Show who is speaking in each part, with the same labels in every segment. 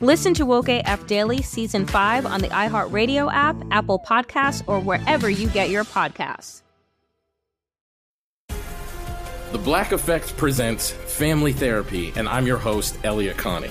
Speaker 1: Listen to Woke AF Daily Season 5 on the iHeartRadio app, Apple Podcasts, or wherever you get your podcasts.
Speaker 2: The Black Effect presents Family Therapy, and I'm your host, Elliott Connie.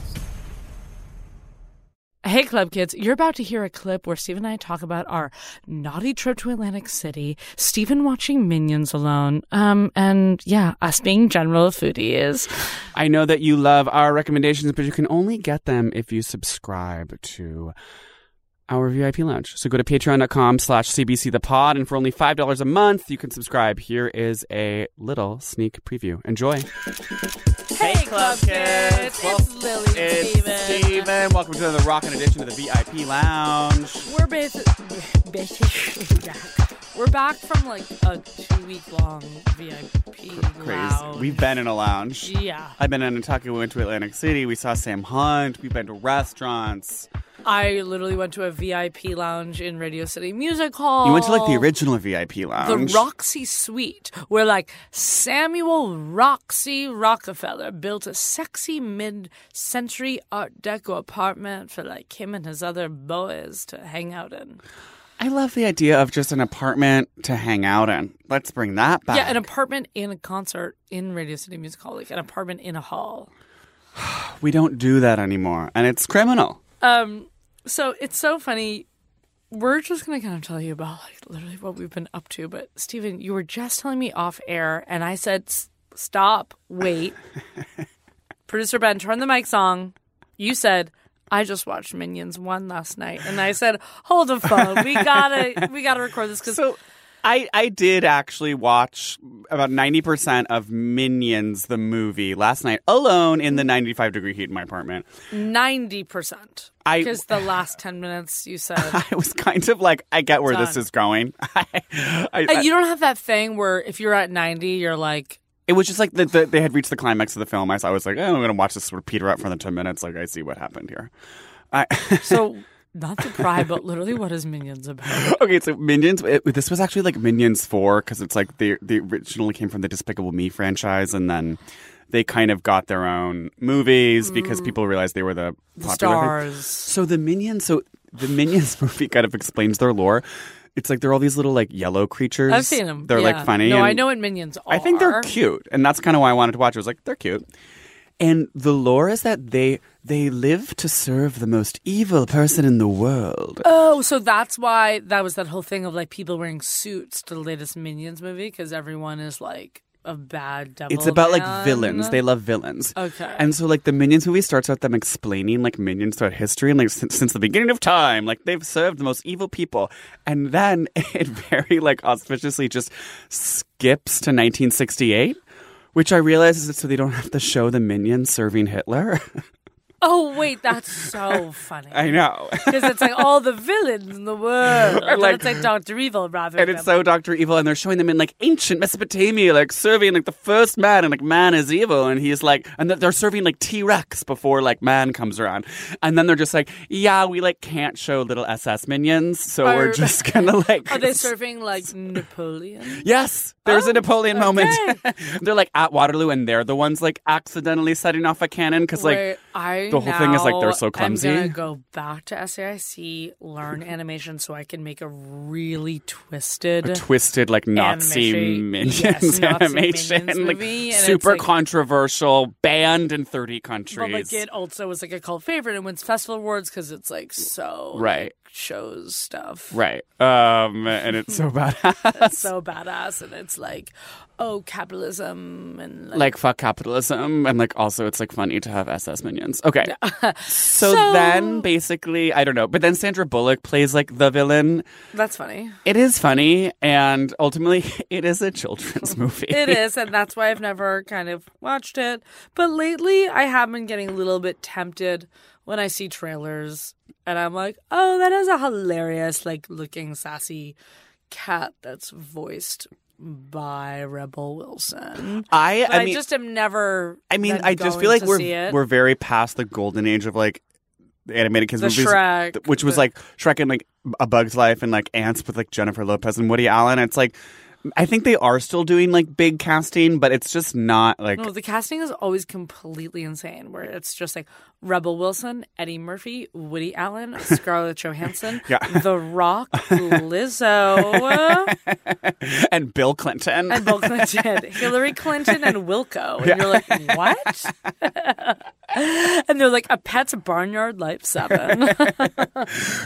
Speaker 3: Hey, Club Kids, you're about to hear a clip where Steve and I talk about our naughty trip to Atlantic City, Stephen watching Minions alone, um, and yeah, us being general foodies.
Speaker 4: I know that you love our recommendations, but you can only get them if you subscribe to our VIP lounge. So go to patreon.com slash CBC the pod, and for only $5 a month, you can subscribe. Here is a little sneak preview. Enjoy.
Speaker 3: Hey, Club Kids, it's Lily
Speaker 4: It's
Speaker 3: Steven.
Speaker 4: Steven. Welcome to the rockin' edition of the VIP lounge.
Speaker 3: We're basically, basically back. We're back from like a two week long VIP
Speaker 4: Crazy.
Speaker 3: lounge.
Speaker 4: We've been in a lounge.
Speaker 3: Yeah.
Speaker 4: I've been in Nantucket. We went to Atlantic City. We saw Sam Hunt. We've been to restaurants.
Speaker 3: I literally went to a VIP lounge in Radio City Music Hall.
Speaker 4: You went to like the original VIP lounge, the.
Speaker 3: Roxy Suite, where like Samuel Roxy Rockefeller built a sexy mid-century Art Deco apartment for like him and his other boys to hang out in.
Speaker 4: I love the idea of just an apartment to hang out in. Let's bring that back.
Speaker 3: Yeah, an apartment in a concert in Radio City Music Hall, like an apartment in a hall.
Speaker 4: we don't do that anymore, and it's criminal.
Speaker 3: Um, so it's so funny. We're just gonna kind of tell you about like literally what we've been up to. But Stephen, you were just telling me off air, and I said, "Stop, wait." Producer Ben, turn the mics on. You said, "I just watched Minions one last night," and I said, "Hold the phone. We gotta, we gotta record this because
Speaker 4: So I I did actually watch about 90% of Minions the movie last night alone in the 95 degree heat in my apartment.
Speaker 3: ninety percent." Because the last ten minutes you said.
Speaker 4: I was kind of like I get where this is going. I, I,
Speaker 3: you don't have that thing where if you're at 90, you're like,
Speaker 4: it was just like the, the, they had reached the climax of the film. I, I was like, oh, I'm going to watch this sort of peter out for the 10 minutes. Like I see what happened here. I,
Speaker 3: so not to pry, but literally what is Minions about?
Speaker 4: okay, so Minions. It, this was actually like Minions Four because it's like they they originally came from the Despicable Me franchise, and then they kind of got their own movies because mm. people realized they were the,
Speaker 3: The
Speaker 4: popular thing.
Speaker 3: stars.
Speaker 4: So the Minions, so the Minions movie kind of explains their lore. It's like they're all these little like yellow creatures.
Speaker 3: I've seen them.
Speaker 4: They're
Speaker 3: yeah.
Speaker 4: like funny.
Speaker 3: No, I know what Minions are.
Speaker 4: I think they're cute, and that's kind of why I wanted to watch. it. I was like, they're cute. And the lore is that they they live to serve the most evil person in the world.
Speaker 3: Oh, so that's why that was that whole thing of like people wearing suits to the latest Minions movie because everyone is like a bad devil.
Speaker 4: It's about like villains. They love villains.
Speaker 3: Okay.
Speaker 4: And so like the Minions movie starts out them explaining like Minions throughout history and like since, since the beginning of time, like they've served the most evil people. And then it very like auspiciously just skips to 1968, which I realize is so they don't have to show the Minions serving Hitler.
Speaker 3: Oh wait, that's so funny.
Speaker 4: I know.
Speaker 3: Because it's like all the villains in the world.
Speaker 4: Or like-
Speaker 3: it's like Doctor Evil rather
Speaker 4: and it's so Doctor Evil, and they're showing them in like ancient Mesopotamia, like serving like the first man, and like man is evil, and he's like, and they're serving like T Rex before like man comes around, and then they're just like, yeah, we like can't show little SS minions, so we're just gonna like.
Speaker 3: Are they serving like Napoleon?
Speaker 4: Yes, there's a
Speaker 3: Oh,
Speaker 4: Napoleon moment. they're like at Waterloo, and they're the ones like accidentally setting off a cannon because like
Speaker 3: I
Speaker 4: the whole thing is, like, they're so clumsy.
Speaker 3: I'm gonna go back to SAIC, learn animation, so I can make a really twisted.
Speaker 4: a twisted like Nazi
Speaker 3: Animation.
Speaker 4: minions
Speaker 3: Yes, Nazi
Speaker 4: animation,
Speaker 3: Minions
Speaker 4: like super
Speaker 3: like-
Speaker 4: controversial, banned in 30 countries.
Speaker 3: but like it also was like a cult favorite and wins festival awards because it's like so
Speaker 4: Right.
Speaker 3: Shows stuff.
Speaker 4: Right. Um, and it's so badass.
Speaker 3: It's so badass, and it's like, oh, capitalism and like,
Speaker 4: like fuck capitalism and like also it's like funny to have SS minions. Okay. so,
Speaker 3: So-
Speaker 4: then basically I don't know, but then Sandra Bullock plays like the villain.
Speaker 3: that's funny.
Speaker 4: It is funny and ultimately it is a children's movie.
Speaker 3: It is, and that's why I've never kind of watched it. But lately, I have been getting a little bit tempted when I see trailers, and I'm like, oh, that is a hilarious, like, looking sassy cat that's voiced by Rebel Wilson.
Speaker 4: I I, mean
Speaker 3: just am never.
Speaker 4: I mean I just feel like we're we're very past the golden age of like animated kids
Speaker 3: the
Speaker 4: movies.
Speaker 3: Shrek,
Speaker 4: which was
Speaker 3: the-
Speaker 4: like Shrek and like A Bug's Life and like Antz with like Jennifer Lopez and Woody Allen. It's like I think they are still doing like big casting, but it's just not like
Speaker 3: No, the casting is always completely insane. Where it's just like Rebel Wilson, Eddie Murphy, Woody Allen, Scarlett Johansson,
Speaker 4: Yeah.
Speaker 3: The Rock, Lizzo,
Speaker 4: and Bill Clinton.
Speaker 3: and Bill Clinton, Hillary Clinton, and Wilco. And you're like, what? and they're like, a pet's barnyard life seven.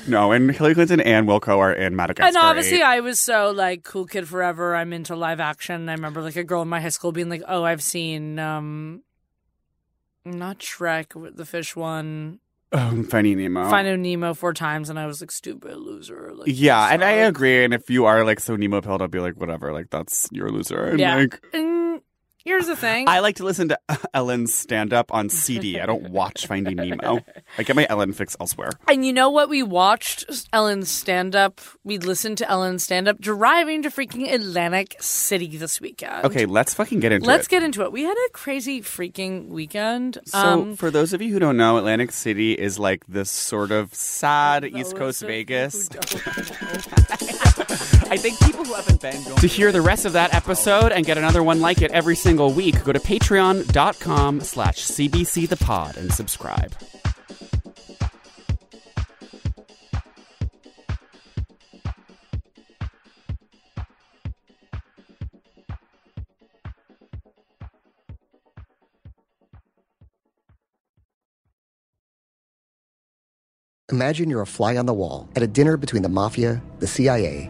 Speaker 4: no, and Hillary Clinton and Wilco are in Madagascar.
Speaker 3: and obviously,
Speaker 4: 8.
Speaker 3: I was so like cool kid forever. I'm into live action. I remember like a girl in my high school being like, "Oh, I've seen um, not Shrek, the fish one,
Speaker 4: Oh, Finding Nemo.
Speaker 3: Finding Nemo four times," and I was like, "Stupid loser." Like,
Speaker 4: yeah, and I agree. And if you are like so Nemo pilled, I'll be like, whatever, like that's you're loser. And,
Speaker 3: Yeah.
Speaker 4: like,
Speaker 3: And here's the thing.
Speaker 4: I like to listen to Ellen's stand up on CD. I don't watch Finding Nemo. I get my Ellen fix elsewhere.
Speaker 3: And you know what? We watched Ellen's stand up. We listened to Ellen's stand up driving to freaking Atlantic City this weekend.
Speaker 4: Okay, let's fucking get into it.
Speaker 3: Let's get into it. We had a crazy freaking weekend.
Speaker 4: So,
Speaker 3: um,
Speaker 4: for those of you who don't know, Atlantic City is like this sort of sad East Coast Vegas.
Speaker 3: who don't
Speaker 4: I think people who haven't been don't. To hear the rest of that episode and get another one like it every single week, go to patreon.com slash cbc the pod and subscribe.
Speaker 5: Imagine you're a fly on the wall at a dinner between the mafia, the CIA,